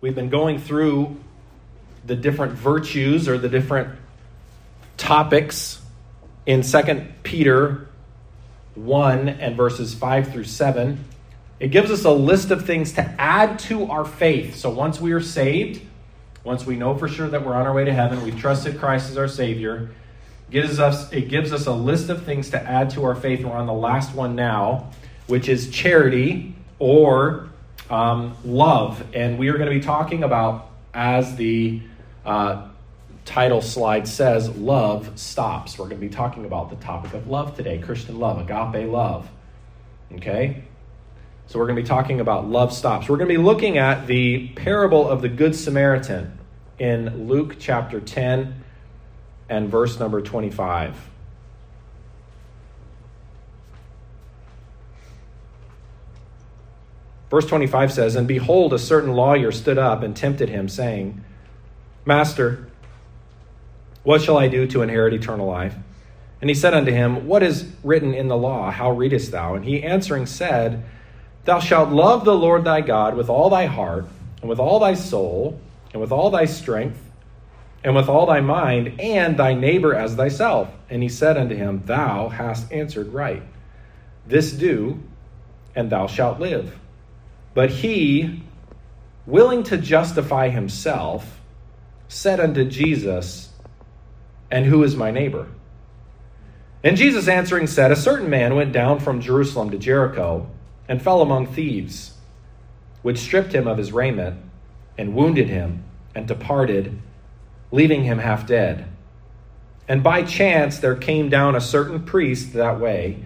We've been going through the different virtues or the different topics in 2 Peter 1 and verses 5 through 7. It gives us a list of things to add to our faith. So once we are saved, once we know for sure that we're on our way to heaven, we've trusted Christ as our Savior, gives us, it gives us a list of things to add to our faith. We're on the last one now, which is charity or um, love. And we are going to be talking about, as the uh, title slide says, Love Stops. We're going to be talking about the topic of love today Christian love, agape love. Okay? So we're going to be talking about love stops. We're going to be looking at the parable of the Good Samaritan in Luke chapter 10 and verse number 25. Verse 25 says, And behold, a certain lawyer stood up and tempted him, saying, Master, what shall I do to inherit eternal life? And he said unto him, What is written in the law? How readest thou? And he answering said, Thou shalt love the Lord thy God with all thy heart, and with all thy soul, and with all thy strength, and with all thy mind, and thy neighbor as thyself. And he said unto him, Thou hast answered right. This do, and thou shalt live. But he, willing to justify himself, said unto Jesus, And who is my neighbor? And Jesus answering said, A certain man went down from Jerusalem to Jericho and fell among thieves, which stripped him of his raiment and wounded him and departed, leaving him half dead. And by chance there came down a certain priest that way,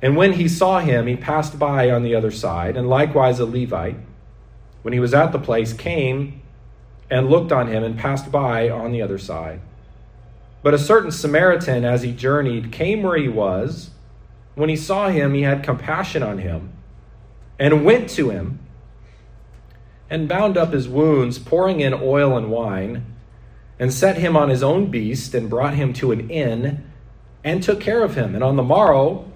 and when he saw him, he passed by on the other side, and likewise a Levite. When he was at the place, came and looked on him and passed by on the other side. But a certain Samaritan, as he journeyed, came where he was. When he saw him, he had compassion on him, and went to him and bound up his wounds, pouring in oil and wine, and set him on his own beast, and brought him to an inn, and took care of him. And on the morrow,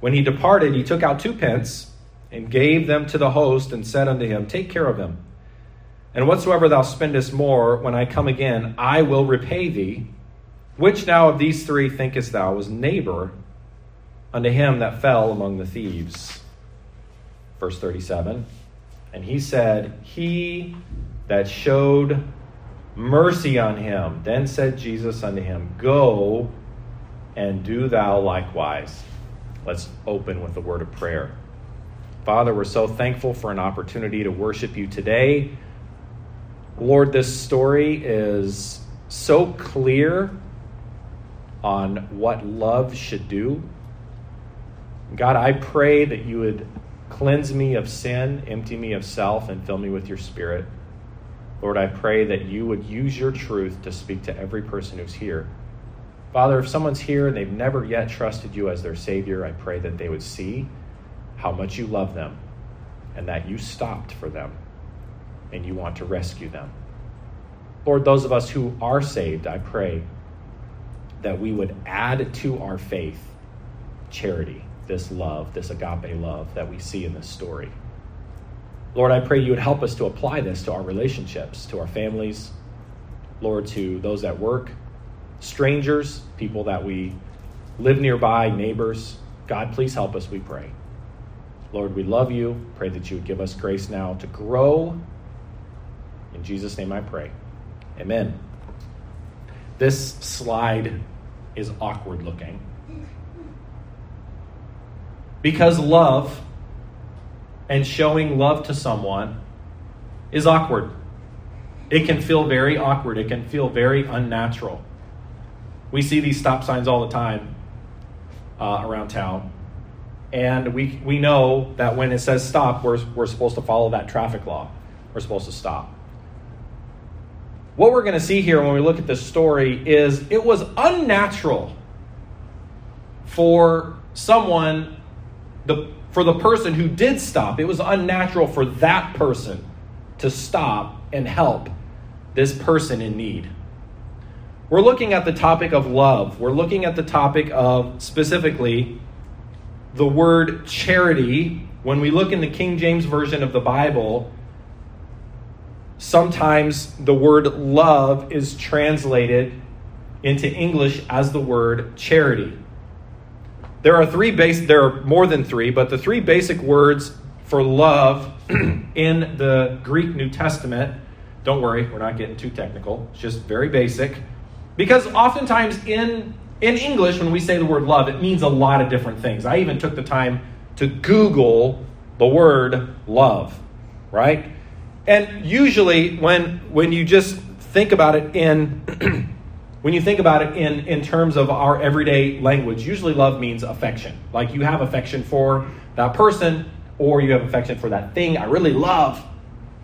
when he departed, he took out two pence, and gave them to the host, and said unto him, Take care of him. And whatsoever thou spendest more, when I come again, I will repay thee. Which now of these three thinkest thou was neighbor unto him that fell among the thieves? Verse 37. And he said, He that showed mercy on him. Then said Jesus unto him, Go and do thou likewise. Let's open with a word of prayer. Father, we're so thankful for an opportunity to worship you today. Lord, this story is so clear on what love should do. God, I pray that you would Cleanse me of sin, empty me of self, and fill me with your spirit. Lord, I pray that you would use your truth to speak to every person who's here. Father, if someone's here and they've never yet trusted you as their Savior, I pray that they would see how much you love them and that you stopped for them and you want to rescue them. Lord, those of us who are saved, I pray that we would add to our faith charity this love, this agape love that we see in this story. Lord, I pray you would help us to apply this to our relationships, to our families, Lord, to those at work, strangers, people that we live nearby, neighbors. God, please help us, we pray. Lord, we love you. Pray that you would give us grace now to grow. In Jesus' name I pray. Amen. This slide is awkward looking. Because love and showing love to someone is awkward. It can feel very awkward. It can feel very unnatural. We see these stop signs all the time uh, around town. And we, we know that when it says stop, we're, we're supposed to follow that traffic law. We're supposed to stop. What we're going to see here when we look at this story is it was unnatural for someone the, for the person who did stop, it was unnatural for that person to stop and help this person in need. We're looking at the topic of love. We're looking at the topic of specifically the word charity. When we look in the King James Version of the Bible, sometimes the word love is translated into English as the word charity. There are three base there are more than 3, but the three basic words for love in the Greek New Testament, don't worry, we're not getting too technical. It's just very basic. Because oftentimes in in English when we say the word love, it means a lot of different things. I even took the time to Google the word love, right? And usually when when you just think about it in when you think about it in, in terms of our everyday language, usually love means affection. Like you have affection for that person or you have affection for that thing. I really love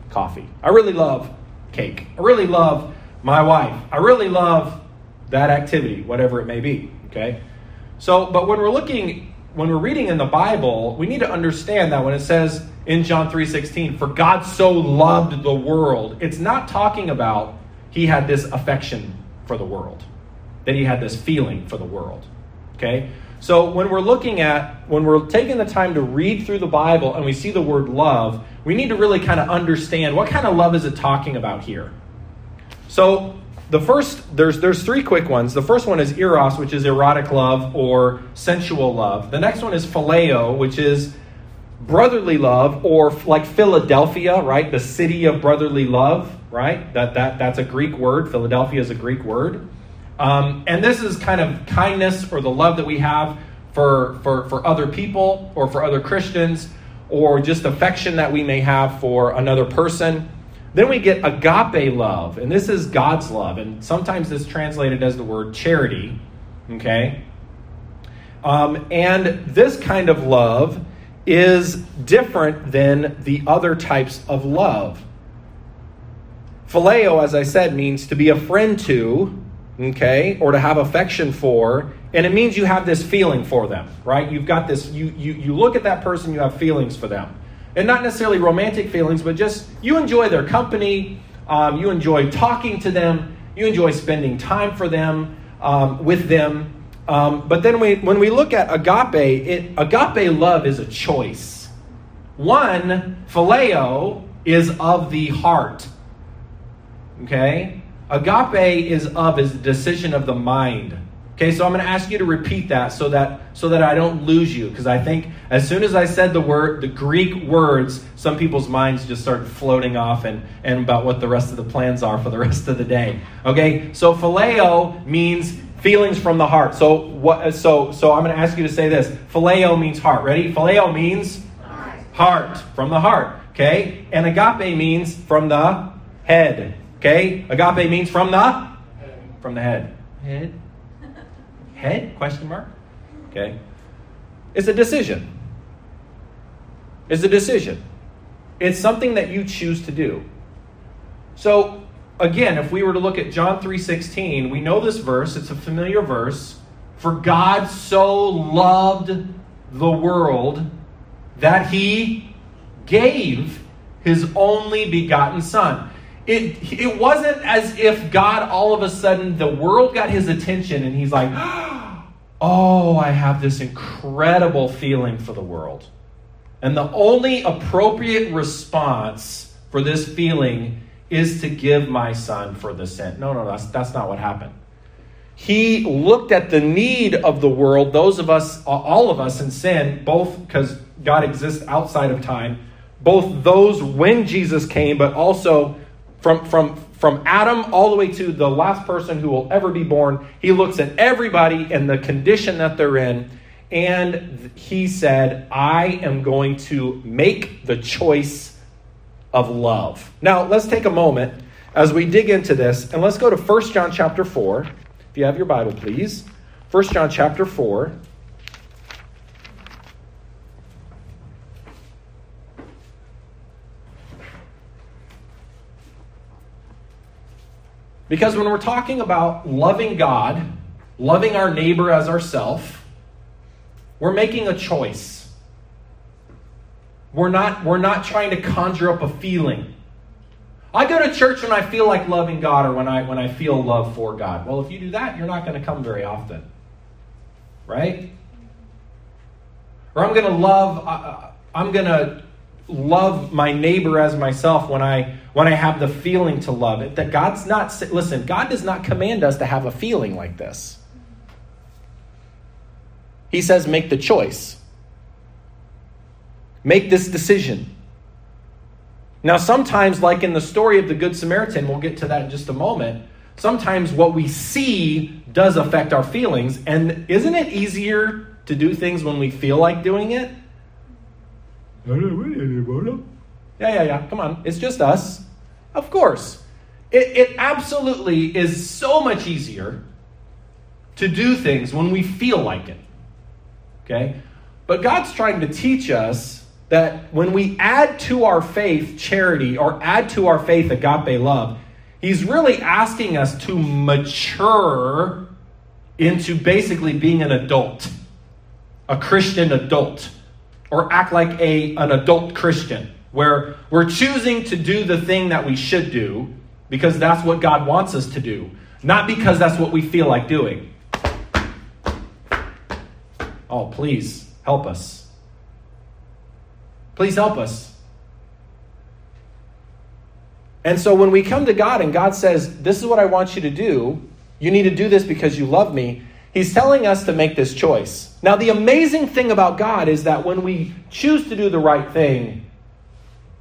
coffee. I really love cake. I really love my wife. I really love that activity, whatever it may be. Okay? So, but when we're looking, when we're reading in the Bible, we need to understand that when it says in John 3:16, for God so loved the world, it's not talking about he had this affection for the world, that he had this feeling for the world. Okay? So when we're looking at, when we're taking the time to read through the Bible and we see the word love, we need to really kind of understand what kind of love is it talking about here. So the first, there's, there's three quick ones. The first one is eros, which is erotic love or sensual love. The next one is phileo, which is brotherly love, or like Philadelphia, right? The city of brotherly love, right? That, that, that's a Greek word. Philadelphia is a Greek word. Um, and this is kind of kindness or the love that we have for, for, for other people or for other Christians or just affection that we may have for another person. Then we get agape love, and this is God's love. And sometimes it's translated as the word charity, okay? Um, and this kind of love is different than the other types of love. Phileo, as I said, means to be a friend to, okay, or to have affection for, and it means you have this feeling for them, right? You've got this, you, you, you look at that person, you have feelings for them. And not necessarily romantic feelings, but just you enjoy their company, um, you enjoy talking to them, you enjoy spending time for them, um, with them. Um, but then we, when we look at agape, it, agape love is a choice. One, phileo, is of the heart. Okay? Agape is of is the decision of the mind. Okay, so I'm going to ask you to repeat that so that so that I don't lose you because I think as soon as I said the word the Greek words, some people's minds just start floating off and and about what the rest of the plans are for the rest of the day. Okay? So phileo means feelings from the heart. So what so so I'm going to ask you to say this. Phileo means heart. Ready? Phileo means heart, from the heart. Okay? And agape means from the head. Okay? Agape means from the from the head. Head. Head? Question mark. Okay. It's a decision. It's a decision. It's something that you choose to do. So again, if we were to look at John 3:16, we know this verse, it's a familiar verse. For God so loved the world that he gave his only begotten son. It, it wasn't as if God all of a sudden, the world got his attention and he's like, oh, I have this incredible feeling for the world. And the only appropriate response for this feeling is to give my son for the sin. No, no, that's, that's not what happened. He looked at the need of the world, those of us, all of us in sin, both because God exists outside of time, both those when Jesus came, but also from, from, from Adam all the way to the last person who will ever be born, he looks at everybody and the condition that they're in, and he said, I am going to make the choice of love. Now, let's take a moment as we dig into this, and let's go to 1 John chapter 4. If you have your Bible, please. 1 John chapter 4. Because when we're talking about loving God, loving our neighbor as ourself, we're making a choice. We're not, we're not trying to conjure up a feeling. I go to church when I feel like loving God or when I, when I feel love for God. Well, if you do that, you're not going to come very often. Right? Or I'm going to love, uh, I'm going to love my neighbor as myself when I when I have the feeling to love it. That God's not, listen, God does not command us to have a feeling like this. He says, make the choice, make this decision. Now, sometimes, like in the story of the Good Samaritan, we'll get to that in just a moment, sometimes what we see does affect our feelings. And isn't it easier to do things when we feel like doing it? Yeah, yeah, yeah. Come on. It's just us. Of course. It, it absolutely is so much easier to do things when we feel like it. Okay? But God's trying to teach us that when we add to our faith charity or add to our faith agape love, He's really asking us to mature into basically being an adult, a Christian adult, or act like a, an adult Christian, where we're choosing to do the thing that we should do because that's what God wants us to do, not because that's what we feel like doing. Oh, please help us. Please help us. And so when we come to God and God says, This is what I want you to do, you need to do this because you love me, He's telling us to make this choice. Now, the amazing thing about God is that when we choose to do the right thing,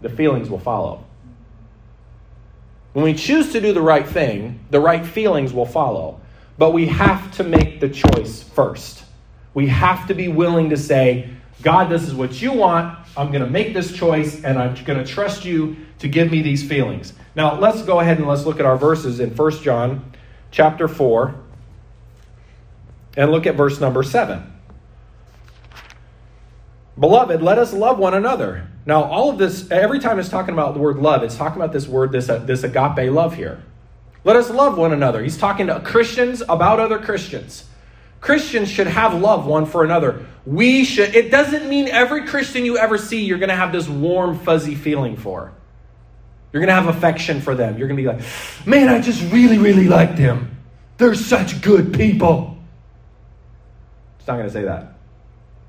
the feelings will follow. When we choose to do the right thing, the right feelings will follow. But we have to make the choice first. We have to be willing to say, God, this is what you want. I'm going to make this choice, and I'm going to trust you to give me these feelings. Now, let's go ahead and let's look at our verses in 1 John chapter 4 and look at verse number 7. Beloved, let us love one another. Now, all of this, every time it's talking about the word love, it's talking about this word, this, uh, this agape love here. Let us love one another. He's talking to Christians about other Christians. Christians should have love one for another. We should, it doesn't mean every Christian you ever see you're going to have this warm, fuzzy feeling for. You're going to have affection for them. You're going to be like, man, I just really, really like them. They're such good people. It's not going to say that.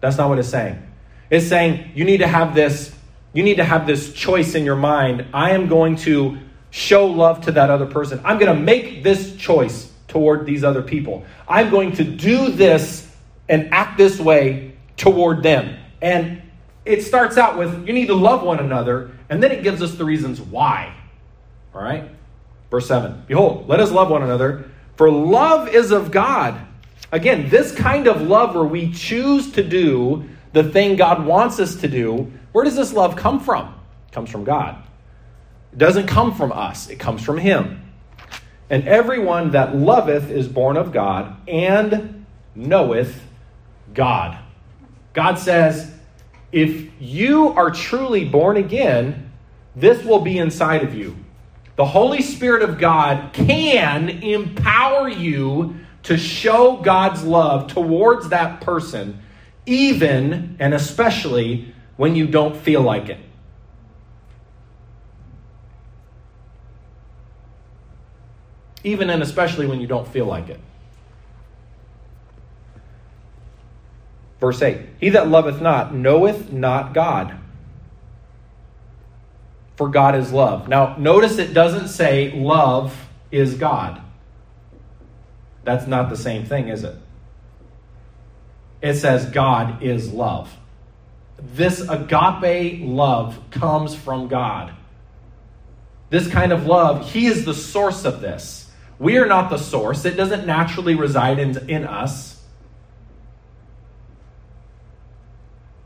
That's not what it's saying. It's saying you need to have this you need to have this choice in your mind. I am going to show love to that other person. I'm going to make this choice toward these other people. I'm going to do this and act this way toward them. And it starts out with you need to love one another, and then it gives us the reasons why. All right? Verse 7 Behold, let us love one another, for love is of God. Again, this kind of love where we choose to do the thing God wants us to do, where does this love come from? It comes from God. It doesn't come from us, it comes from Him. And everyone that loveth is born of God and knoweth God. God says, if you are truly born again, this will be inside of you. The Holy Spirit of God can empower you to show God's love towards that person, even and especially when you don't feel like it. even and especially when you don't feel like it. Verse 8 He that loveth not knoweth not God, for God is love. Now, notice it doesn't say love is God. That's not the same thing, is it? It says God is love. This agape love comes from God. This kind of love, He is the source of this. We are not the source, it doesn't naturally reside in, in us.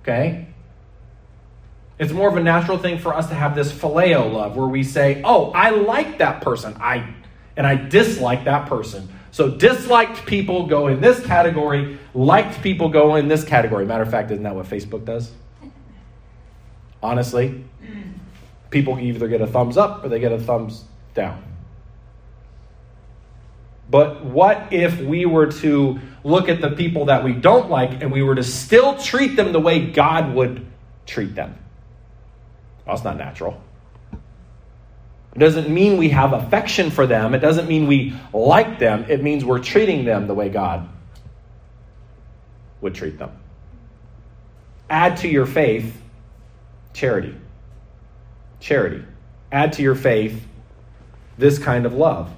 Okay? It's more of a natural thing for us to have this phileo love where we say, "Oh, I like that person. I and I dislike that person." So disliked people go in this category, liked people go in this category. Matter of fact, isn't that what Facebook does? Honestly, people either get a thumbs up or they get a thumbs down. But what if we were to look at the people that we don't like and we were to still treat them the way God would treat them? Well, that's not natural. It doesn't mean we have affection for them. It doesn't mean we like them. It means we're treating them the way God would treat them. Add to your faith charity. Charity. add to your faith this kind of love.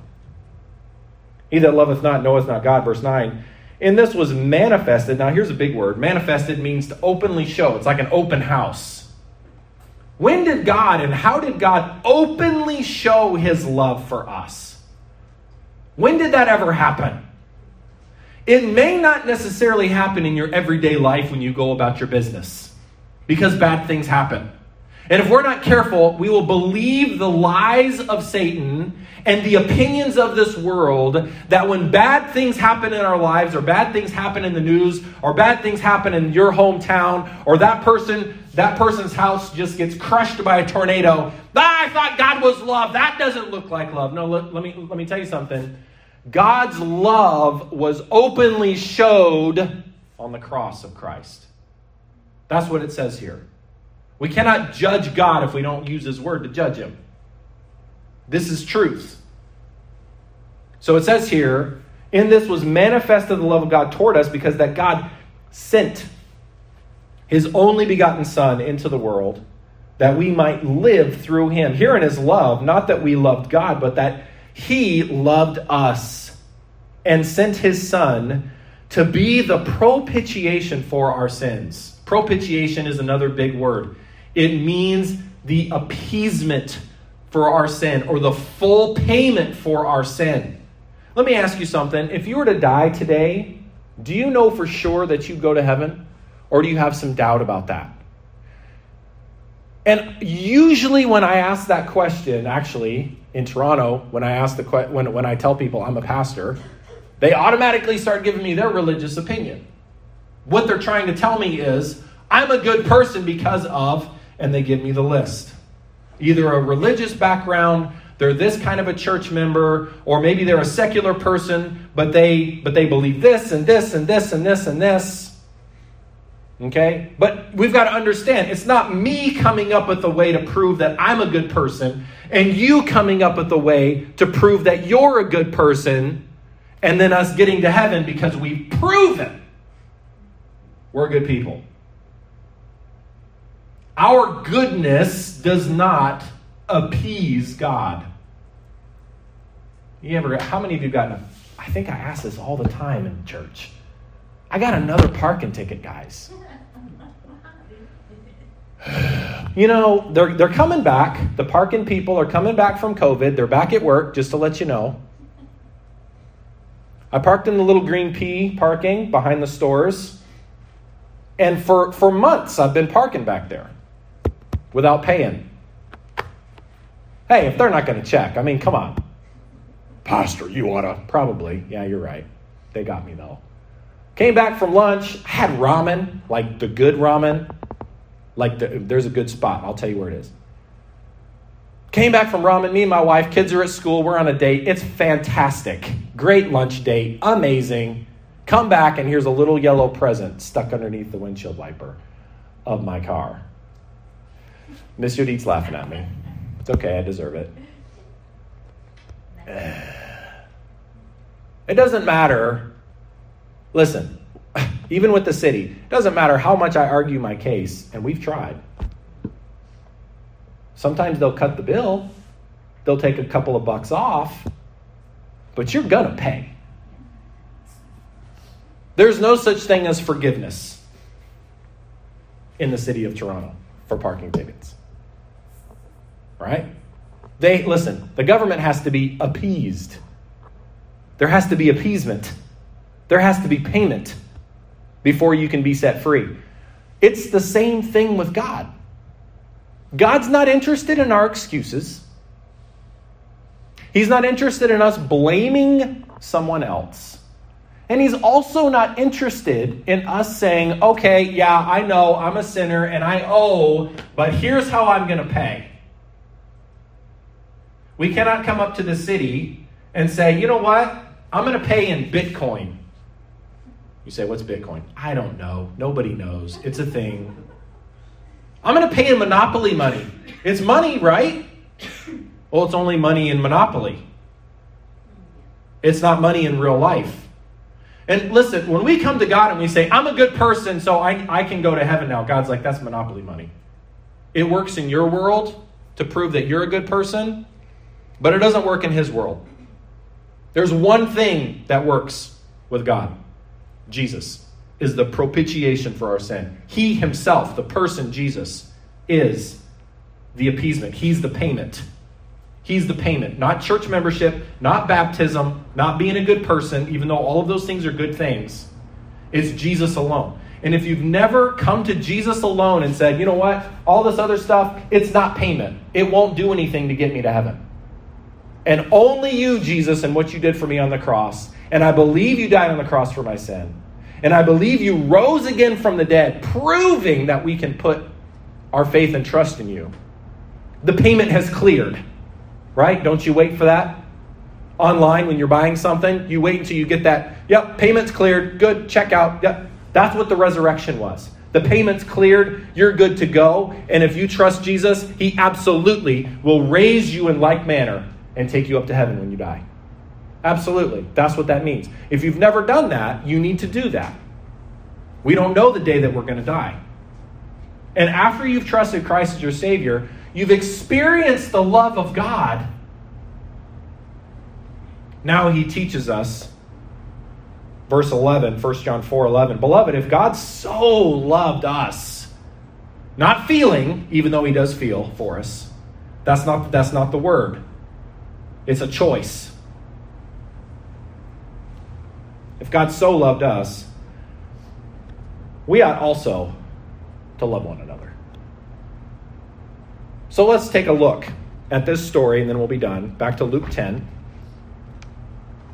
He that loveth not knoweth not God, verse 9. And this was manifested. Now, here's a big word. Manifested means to openly show. It's like an open house. When did God and how did God openly show his love for us? When did that ever happen? It may not necessarily happen in your everyday life when you go about your business because bad things happen. And if we're not careful, we will believe the lies of Satan and the opinions of this world that when bad things happen in our lives, or bad things happen in the news, or bad things happen in your hometown, or that person, that person's house just gets crushed by a tornado, ah, I thought God was love. That doesn't look like love. No, let, let me let me tell you something. God's love was openly showed on the cross of Christ. That's what it says here. We cannot judge God if we don't use His word to judge Him. This is truth. So it says here, in this was manifested the love of God toward us because that God sent his only begotten Son into the world that we might live through him. Here in his love, not that we loved God, but that he loved us and sent his Son to be the propitiation for our sins. Propitiation is another big word, it means the appeasement for our sin or the full payment for our sin. Let me ask you something. If you were to die today, do you know for sure that you go to heaven? Or do you have some doubt about that? And usually, when I ask that question, actually, in Toronto, when I ask the que- when, when I tell people I'm a pastor, they automatically start giving me their religious opinion. What they're trying to tell me is, I'm a good person because of, and they give me the list. Either a religious background, they're this kind of a church member, or maybe they're a secular person, but they but they believe this and this and this and this and this. Okay? But we've got to understand it's not me coming up with a way to prove that I'm a good person and you coming up with a way to prove that you're a good person and then us getting to heaven because we've proven we're good people. Our goodness does not appease God. You ever, how many of you gotten I think I ask this all the time in church. I got another parking ticket, guys. You know, they're, they're coming back. The parking people are coming back from COVID. They're back at work, just to let you know. I parked in the little Green P parking behind the stores. And for, for months, I've been parking back there without paying. Hey, if they're not going to check, I mean, come on. Pastor, you want to? Probably. Yeah, you're right. They got me, though. Came back from lunch, had ramen, like the good ramen. Like the, there's a good spot. I'll tell you where it is. Came back from ramen. Me and my wife, kids are at school. We're on a date. It's fantastic. Great lunch date. Amazing. Come back, and here's a little yellow present stuck underneath the windshield wiper of my car. Miss Judith's laughing at me. It's okay, I deserve it. It doesn't matter. Listen, even with the city, it doesn't matter how much I argue my case, and we've tried. Sometimes they'll cut the bill, they'll take a couple of bucks off, but you're going to pay. There's no such thing as forgiveness in the city of Toronto for parking tickets. Right? They listen, the government has to be appeased. There has to be appeasement. There has to be payment before you can be set free. It's the same thing with God. God's not interested in our excuses. He's not interested in us blaming someone else. And he's also not interested in us saying, okay, yeah, I know I'm a sinner and I owe, but here's how I'm going to pay. We cannot come up to the city and say, you know what? I'm going to pay in Bitcoin. You say, what's Bitcoin? I don't know. Nobody knows. It's a thing. I'm going to pay in Monopoly money. It's money, right? Well, it's only money in Monopoly. It's not money in real life. And listen, when we come to God and we say, I'm a good person, so I, I can go to heaven now, God's like, that's Monopoly money. It works in your world, to prove that you're a good person, but it doesn't work in His world. There's one thing that works with God Jesus is the propitiation for our sin. He Himself, the person Jesus, is the appeasement, He's the payment. He's the payment, not church membership, not baptism, not being a good person, even though all of those things are good things. It's Jesus alone. And if you've never come to Jesus alone and said, you know what, all this other stuff, it's not payment, it won't do anything to get me to heaven. And only you, Jesus, and what you did for me on the cross. And I believe you died on the cross for my sin. And I believe you rose again from the dead, proving that we can put our faith and trust in you. The payment has cleared, right? Don't you wait for that? Online when you're buying something, you wait until you get that, yep, payment's cleared, good, check out, yep, that's what the resurrection was. The payment's cleared, you're good to go. And if you trust Jesus, He absolutely will raise you in like manner and take you up to heaven when you die. Absolutely. That's what that means. If you've never done that, you need to do that. We don't know the day that we're going to die. And after you've trusted Christ as your Savior, you've experienced the love of God. Now He teaches us verse 11, 1 John 4 11. Beloved, if God so loved us, not feeling, even though he does feel for us, that's not, that's not the word. It's a choice. If God so loved us, we ought also to love one another. So let's take a look at this story and then we'll be done. Back to Luke 10.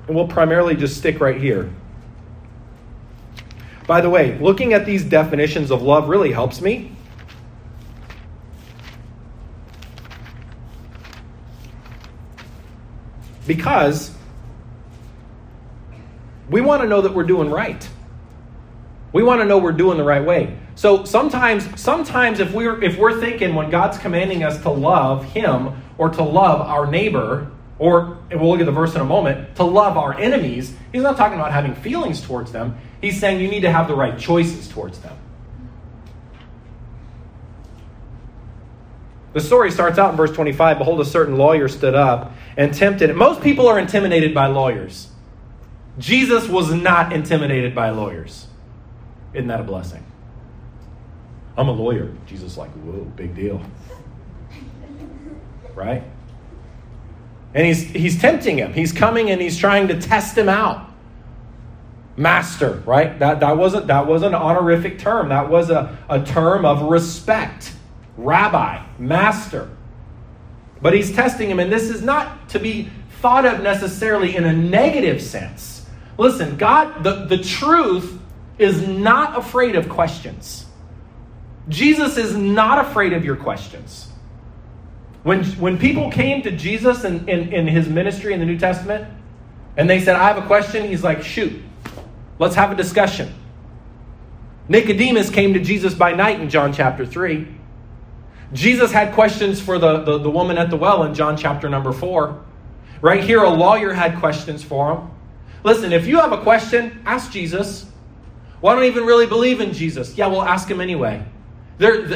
And we'll primarily just stick right here. By the way, looking at these definitions of love really helps me. Because we want to know that we're doing right. We want to know we're doing the right way. So sometimes, sometimes if we're if we're thinking when God's commanding us to love Him or to love our neighbor, or and we'll look at the verse in a moment, to love our enemies, He's not talking about having feelings towards them. He's saying you need to have the right choices towards them. The story starts out in verse 25 Behold, a certain lawyer stood up and tempted. Most people are intimidated by lawyers. Jesus was not intimidated by lawyers. Isn't that a blessing? I'm a lawyer. Jesus like, whoa, big deal. Right? And he's he's tempting him. He's coming and he's trying to test him out master, right? That, that, wasn't, that was an honorific term. That was a, a term of respect. Rabbi, master. But he's testing him, and this is not to be thought of necessarily in a negative sense. Listen, God, the, the truth is not afraid of questions. Jesus is not afraid of your questions. When, when people came to Jesus in, in, in his ministry in the New Testament, and they said, I have a question, he's like, shoot, Let's have a discussion. Nicodemus came to Jesus by night in John chapter 3. Jesus had questions for the, the, the, woman at the well in John chapter number 4. Right here, a lawyer had questions for him. Listen, if you have a question, ask Jesus. Well, I don't you even really believe in Jesus. Yeah, well, ask him anyway. There,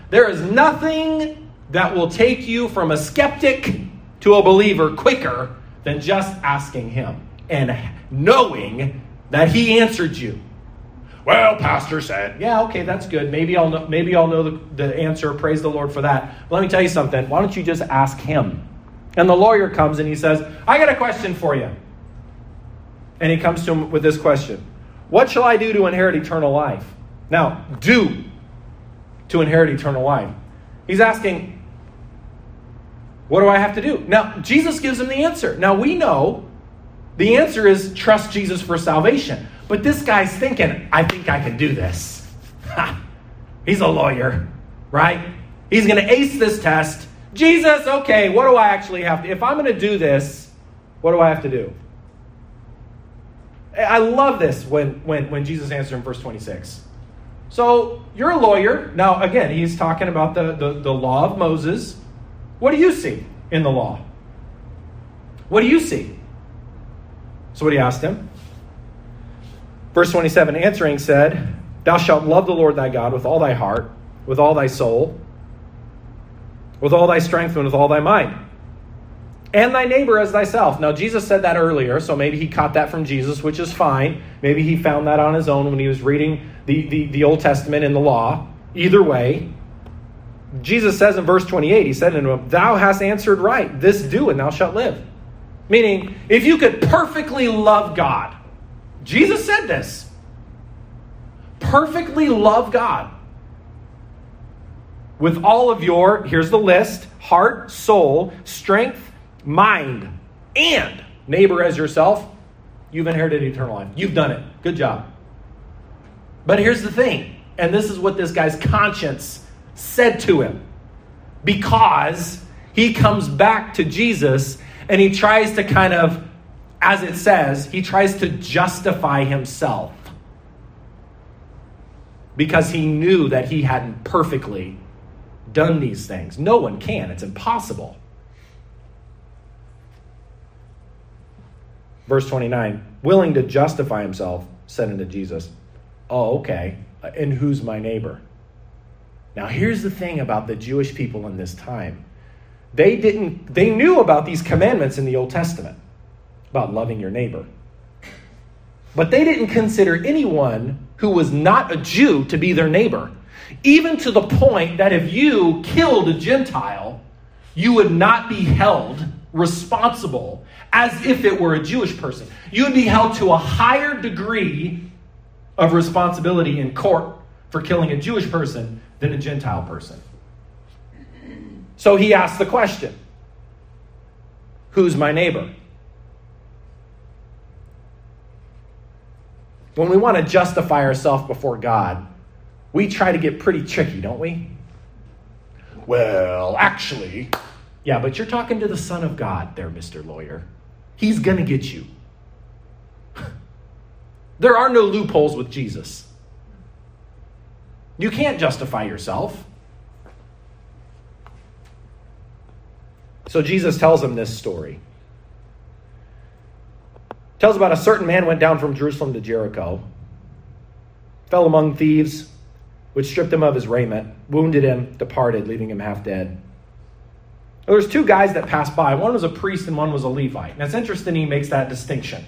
there is nothing that will take you from a skeptic to a believer quicker than just asking him and knowing that he answered you. Well, pastor said, yeah, okay, that's good. Maybe I'll know, maybe I'll know the, the answer. Praise the Lord for that. But let me tell you something. Why don't you just ask him? And the lawyer comes and he says, I got a question for you. And he comes to him with this question What shall I do to inherit eternal life? Now, do to inherit eternal life. He's asking, What do I have to do? Now, Jesus gives him the answer. Now, we know the answer is trust Jesus for salvation. But this guy's thinking, I think I can do this. He's a lawyer, right? He's going to ace this test. Jesus, okay, what do I actually have to? If I'm going to do this, what do I have to do? I love this when, when, when Jesus answered in verse 26. So you're a lawyer. Now, again, he's talking about the, the, the law of Moses. What do you see in the law? What do you see? So what he asked him. Verse 27 answering said, Thou shalt love the Lord thy God with all thy heart, with all thy soul, with all thy strength and with all thy might. And thy neighbor as thyself. Now, Jesus said that earlier, so maybe he caught that from Jesus, which is fine. Maybe he found that on his own when he was reading the, the, the Old Testament and the law. Either way, Jesus says in verse 28, he said unto him, Thou hast answered right. This do, and thou shalt live. Meaning, if you could perfectly love God, Jesus said this perfectly love God with all of your, here's the list heart, soul, strength, mind, and neighbor as yourself, you've inherited eternal life. You've done it. Good job. But here's the thing, and this is what this guy's conscience said to him. Because he comes back to Jesus and he tries to kind of, as it says, he tries to justify himself. Because he knew that he hadn't perfectly done these things. No one can, it's impossible. Verse 29 willing to justify himself, said unto Jesus, Oh, okay. And who's my neighbor? Now, here's the thing about the Jewish people in this time. They didn't they knew about these commandments in the Old Testament about loving your neighbor. But they didn't consider anyone who was not a Jew to be their neighbor. Even to the point that if you killed a Gentile, you would not be held responsible as if it were a Jewish person. You would be held to a higher degree of responsibility in court for killing a Jewish person than a Gentile person. So he asked the question Who's my neighbor? When we want to justify ourselves before God, we try to get pretty tricky, don't we? Well, actually, yeah, but you're talking to the Son of God there, Mr. Lawyer. He's going to get you. there are no loopholes with Jesus. You can't justify yourself. So Jesus tells him this story. Tells about a certain man went down from Jerusalem to Jericho, fell among thieves, which stripped him of his raiment, wounded him, departed, leaving him half dead. There was two guys that passed by. One was a priest and one was a Levite. And it's interesting he makes that distinction.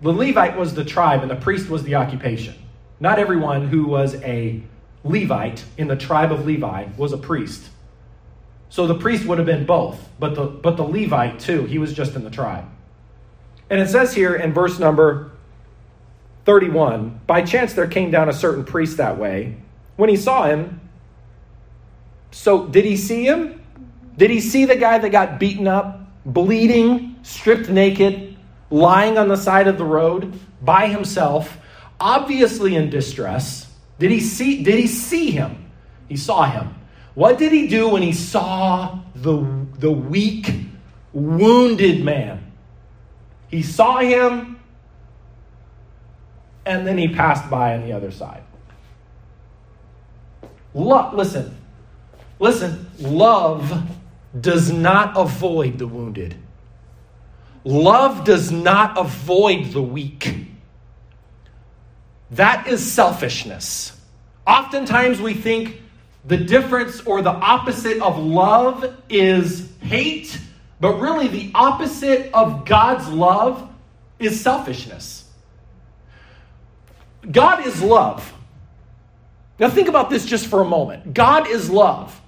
The Levite was the tribe and the priest was the occupation. Not everyone who was a Levite in the tribe of Levi was a priest. So the priest would have been both, but the but the Levite too, he was just in the tribe. And it says here in verse number 31, by chance there came down a certain priest that way. When he saw him, so did he see him? Did he see the guy that got beaten up, bleeding, stripped naked, lying on the side of the road by himself, obviously in distress? Did he see did he see him? He saw him. What did he do when he saw the, the weak, wounded man? He saw him and then he passed by on the other side. Listen, listen, love does not avoid the wounded. Love does not avoid the weak. That is selfishness. Oftentimes we think the difference or the opposite of love is hate, but really the opposite of God's love is selfishness. God is love. Now think about this just for a moment. God is love.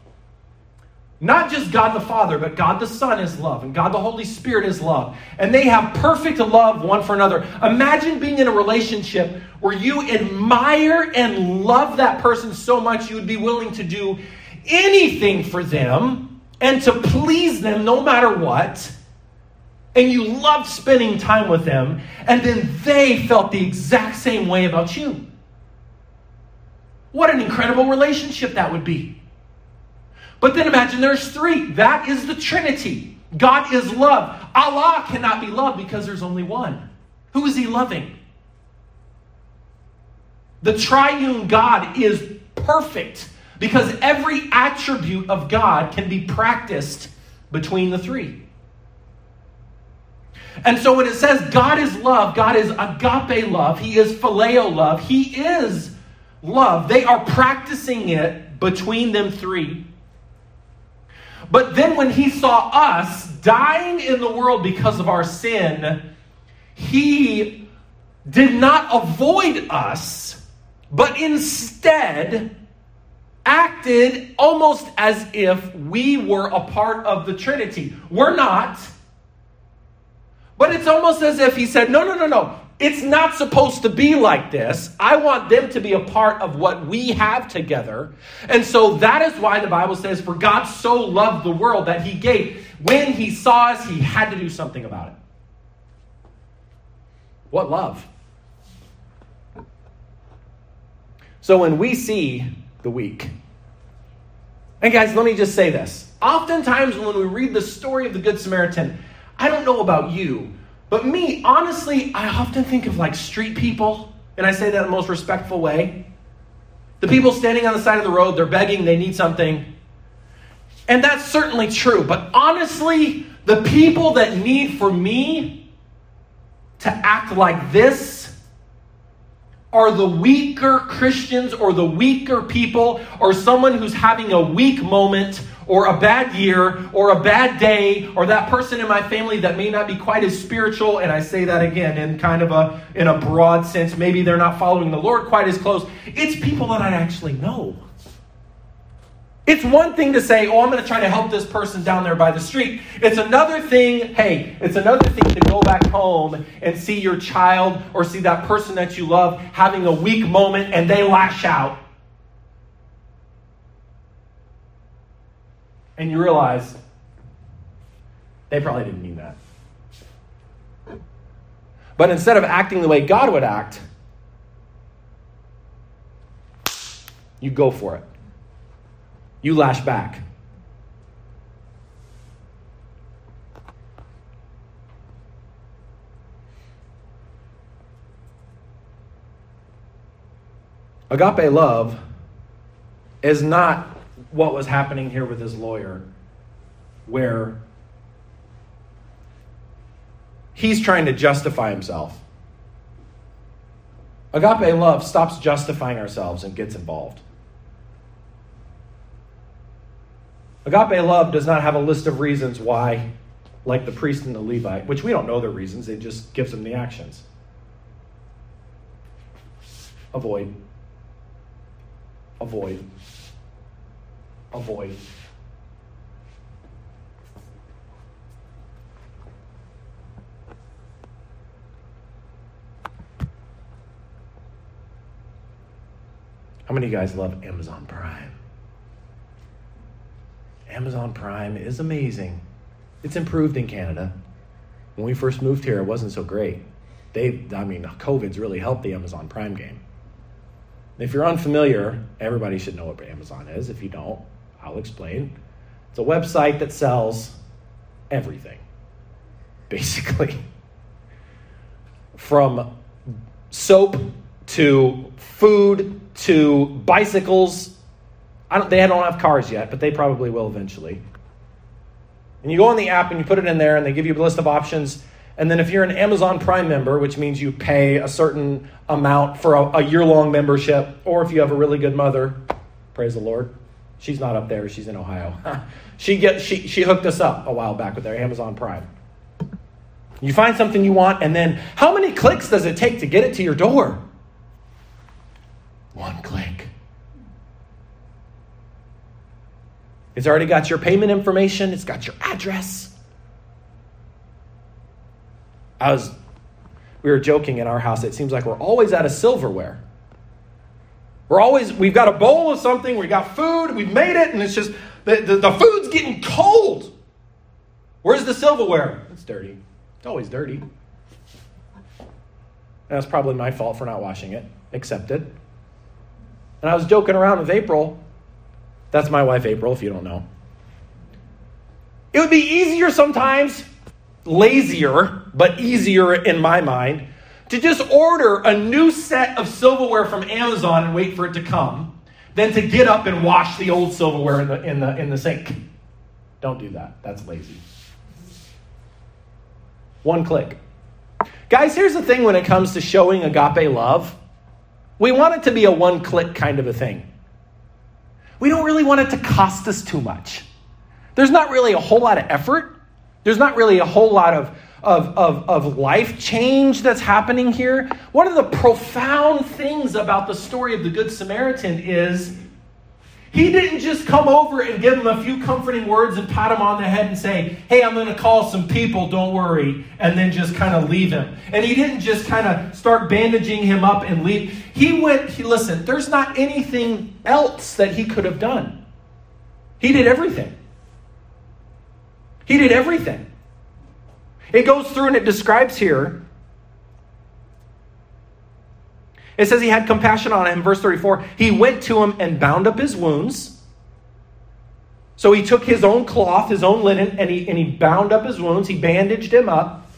Not just God the Father, but God the Son is love, and God the Holy Spirit is love. And they have perfect love one for another. Imagine being in a relationship where you admire and love that person so much you would be willing to do anything for them and to please them no matter what. And you loved spending time with them, and then they felt the exact same way about you. What an incredible relationship that would be. But then imagine there's three. That is the Trinity. God is love. Allah cannot be loved because there's only one. Who is he loving? The triune God is perfect because every attribute of God can be practiced between the three. And so when it says God is love, God is agape love, He is phileo love, He is love. They are practicing it between them three. But then when he saw us dying in the world because of our sin, he did not avoid us, but instead acted almost as if we were a part of the Trinity. We're not. But it's almost as if he said, No, no, no, no. It's not supposed to be like this. I want them to be a part of what we have together. And so that is why the Bible says, For God so loved the world that he gave. When he saw us, he had to do something about it. What love? So when we see the weak, and guys, let me just say this. Oftentimes, when we read the story of the Good Samaritan, I don't know about you, but me, honestly, I often think of like street people, and I say that in the most respectful way. The people standing on the side of the road, they're begging, they need something. And that's certainly true. But honestly, the people that need for me to act like this are the weaker Christians or the weaker people or someone who's having a weak moment or a bad year or a bad day or that person in my family that may not be quite as spiritual and I say that again in kind of a in a broad sense maybe they're not following the Lord quite as close it's people that I actually know it's one thing to say, oh, I'm going to try to help this person down there by the street. It's another thing, hey, it's another thing to go back home and see your child or see that person that you love having a weak moment and they lash out. And you realize they probably didn't mean that. But instead of acting the way God would act, you go for it you lash back. Agape love is not what was happening here with his lawyer, where he's trying to justify himself. Agape love stops justifying ourselves and gets involved. Agape love does not have a list of reasons why, like the priest and the Levite, which we don't know their reasons, it just gives them the actions. Avoid. Avoid. Avoid. How many of you guys love Amazon Prime? Amazon Prime is amazing. It's improved in Canada. When we first moved here, it wasn't so great. They, I mean, COVID's really helped the Amazon Prime game. If you're unfamiliar, everybody should know what Amazon is. If you don't, I'll explain. It's a website that sells everything, basically. From soap to food to bicycles I don't, they don't have cars yet, but they probably will eventually. And you go on the app and you put it in there, and they give you a list of options. And then if you're an Amazon Prime member, which means you pay a certain amount for a, a year long membership, or if you have a really good mother, praise the Lord. She's not up there, she's in Ohio. she, get, she, she hooked us up a while back with their Amazon Prime. You find something you want, and then how many clicks does it take to get it to your door? One click. It's already got your payment information, it's got your address. I was we were joking in our house. It seems like we're always out of silverware. We're always we've got a bowl of something, we've got food, we've made it, and it's just the, the, the food's getting cold. Where's the silverware? It's dirty. It's always dirty. And that's probably my fault for not washing it. Accepted. And I was joking around with April that's my wife, April, if you don't know. It would be easier sometimes, lazier, but easier in my mind, to just order a new set of silverware from Amazon and wait for it to come than to get up and wash the old silverware in the, in the, in the sink. Don't do that. That's lazy. One click. Guys, here's the thing when it comes to showing agape love we want it to be a one click kind of a thing we don't really want it to cost us too much. There's not really a whole lot of effort. There's not really a whole lot of, of, of, of life change that's happening here. One of the profound things about the story of the Good Samaritan is he didn't just come over and give him a few comforting words and pat him on the head and say, Hey, I'm going to call some people, don't worry, and then just kind of leave him. And he didn't just kind of start bandaging him up and leave. He went, he, listen, there's not anything else that he could have done. He did everything. He did everything. It goes through and it describes here It says he had compassion on him. Verse 34 he went to him and bound up his wounds. So he took his own cloth, his own linen, and he, and he bound up his wounds. He bandaged him up.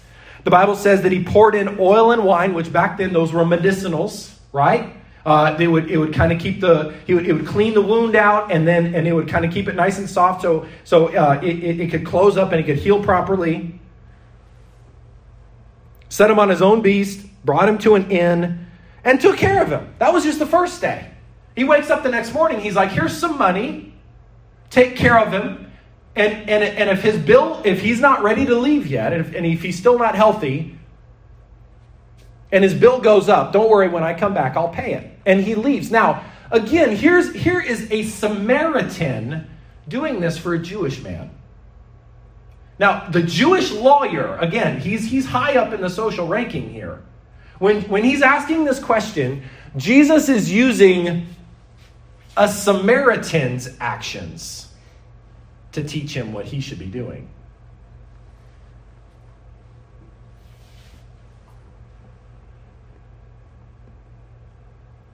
The Bible says that he poured in oil and wine, which back then those were medicinals, right? Uh, they would it would kind of keep the he would, it would clean the wound out and then and it would kind of keep it nice and soft so so uh, it, it, it could close up and it could heal properly. Set him on his own beast, brought him to an inn, and took care of him. That was just the first day. He wakes up the next morning. He's like, here's some money. Take care of him. And, and, and if his bill, if he's not ready to leave yet, and if, and if he's still not healthy, and his bill goes up, don't worry, when I come back, I'll pay it. And he leaves. Now, again, here's, here is a Samaritan doing this for a Jewish man. Now, the Jewish lawyer, again, he's, he's high up in the social ranking here. When, when he's asking this question, Jesus is using a Samaritan's actions to teach him what he should be doing.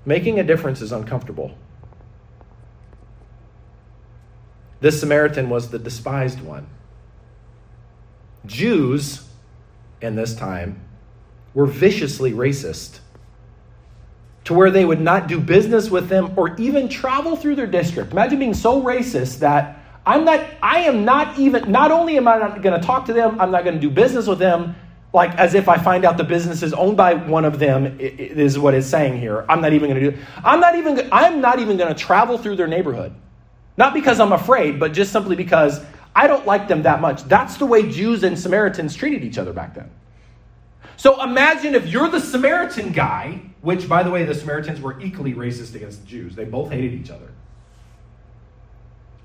Making a difference is uncomfortable. This Samaritan was the despised one. Jews in this time were viciously racist to where they would not do business with them or even travel through their district. Imagine being so racist that I'm not I am not even not only am I not going to talk to them, I'm not going to do business with them like as if I find out the business is owned by one of them is what it's saying here. I'm not even going to do I'm not even I'm not even going to travel through their neighborhood. Not because I'm afraid, but just simply because I don't like them that much. That's the way Jews and Samaritans treated each other back then. So imagine if you're the Samaritan guy, which, by the way, the Samaritans were equally racist against the Jews. They both hated each other.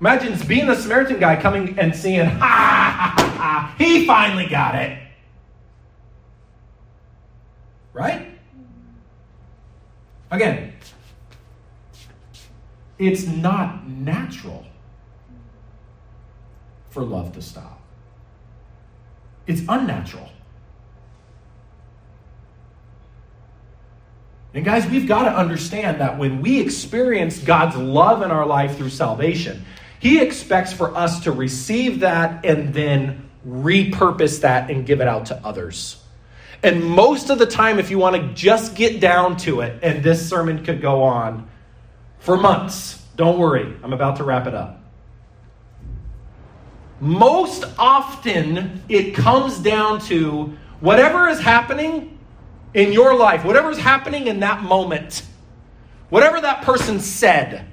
Imagine being the Samaritan guy coming and seeing, ha, ha, ha, ha, he finally got it. Right? Again, it's not natural for love to stop. It's unnatural. And guys, we've got to understand that when we experience God's love in our life through salvation, He expects for us to receive that and then repurpose that and give it out to others. And most of the time, if you want to just get down to it, and this sermon could go on for months, don't worry, I'm about to wrap it up. Most often, it comes down to whatever is happening in your life, whatever's happening in that moment, whatever that person said,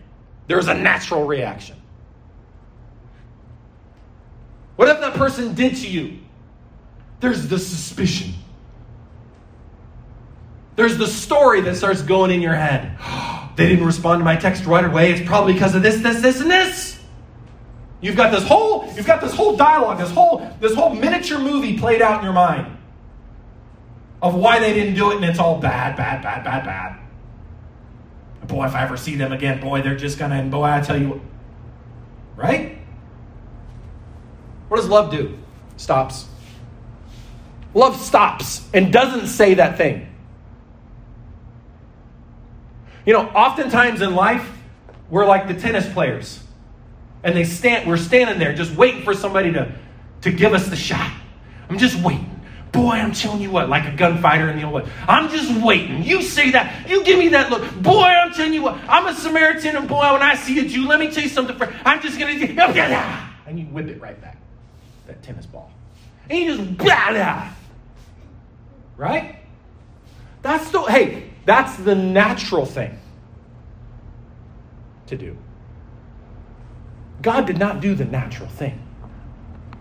there's a natural reaction. Whatever that person did to you, there's the suspicion. There's the story that starts going in your head. they didn't respond to my text right away. It's probably because of this, this, this, and this. You've got this whole, you've got this whole dialogue, this whole, this whole miniature movie played out in your mind of why they didn't do it, and it's all bad, bad, bad, bad, bad. Boy, if I ever see them again, boy, they're just gonna, and boy, I tell you, right? What does love do? Stops. Love stops and doesn't say that thing. You know, oftentimes in life, we're like the tennis players. And they stand, we're standing there just waiting for somebody to, to give us the shot. I'm just waiting. Boy, I'm telling you what, like a gunfighter in the old way. I'm just waiting. You say that. You give me that look. Boy, I'm telling you what, I'm a Samaritan, and boy, when I see a Jew, let me tell you something. I'm just going to, and you whip it right back. That tennis ball. And you just, blah, blah. right? That's the, hey, that's the natural thing to do. God did not do the natural thing.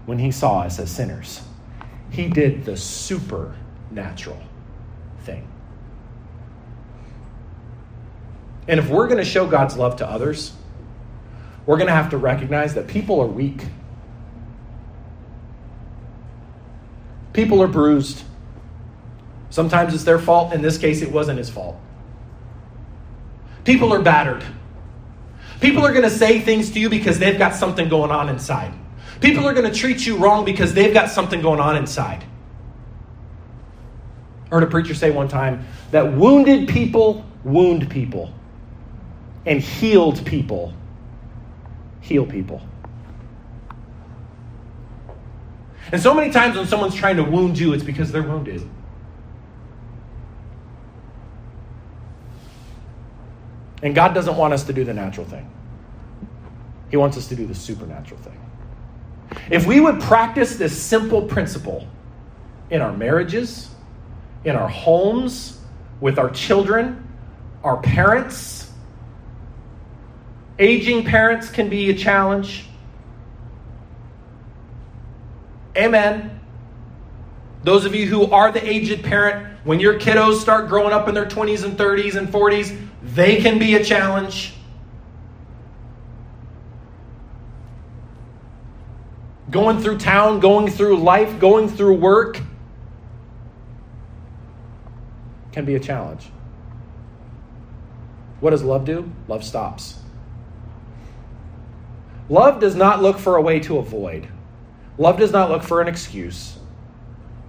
when he saw us as sinners. He did the supernatural thing. And if we're going to show God's love to others, we're going to have to recognize that people are weak. People are bruised. Sometimes it's their fault. In this case, it wasn't his fault. People are battered. People are going to say things to you because they've got something going on inside. People are going to treat you wrong because they've got something going on inside. I heard a preacher say one time that wounded people wound people, and healed people heal people. And so many times when someone's trying to wound you, it's because they're wounded. And God doesn't want us to do the natural thing, He wants us to do the supernatural thing. If we would practice this simple principle in our marriages, in our homes, with our children, our parents, aging parents can be a challenge. Amen. Those of you who are the aged parent, when your kiddos start growing up in their 20s and 30s and 40s, they can be a challenge. Going through town, going through life, going through work can be a challenge. What does love do? Love stops. Love does not look for a way to avoid. Love does not look for an excuse.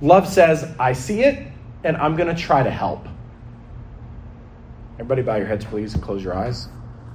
Love says, I see it, and I'm going to try to help. Everybody, bow your heads, please, and close your eyes.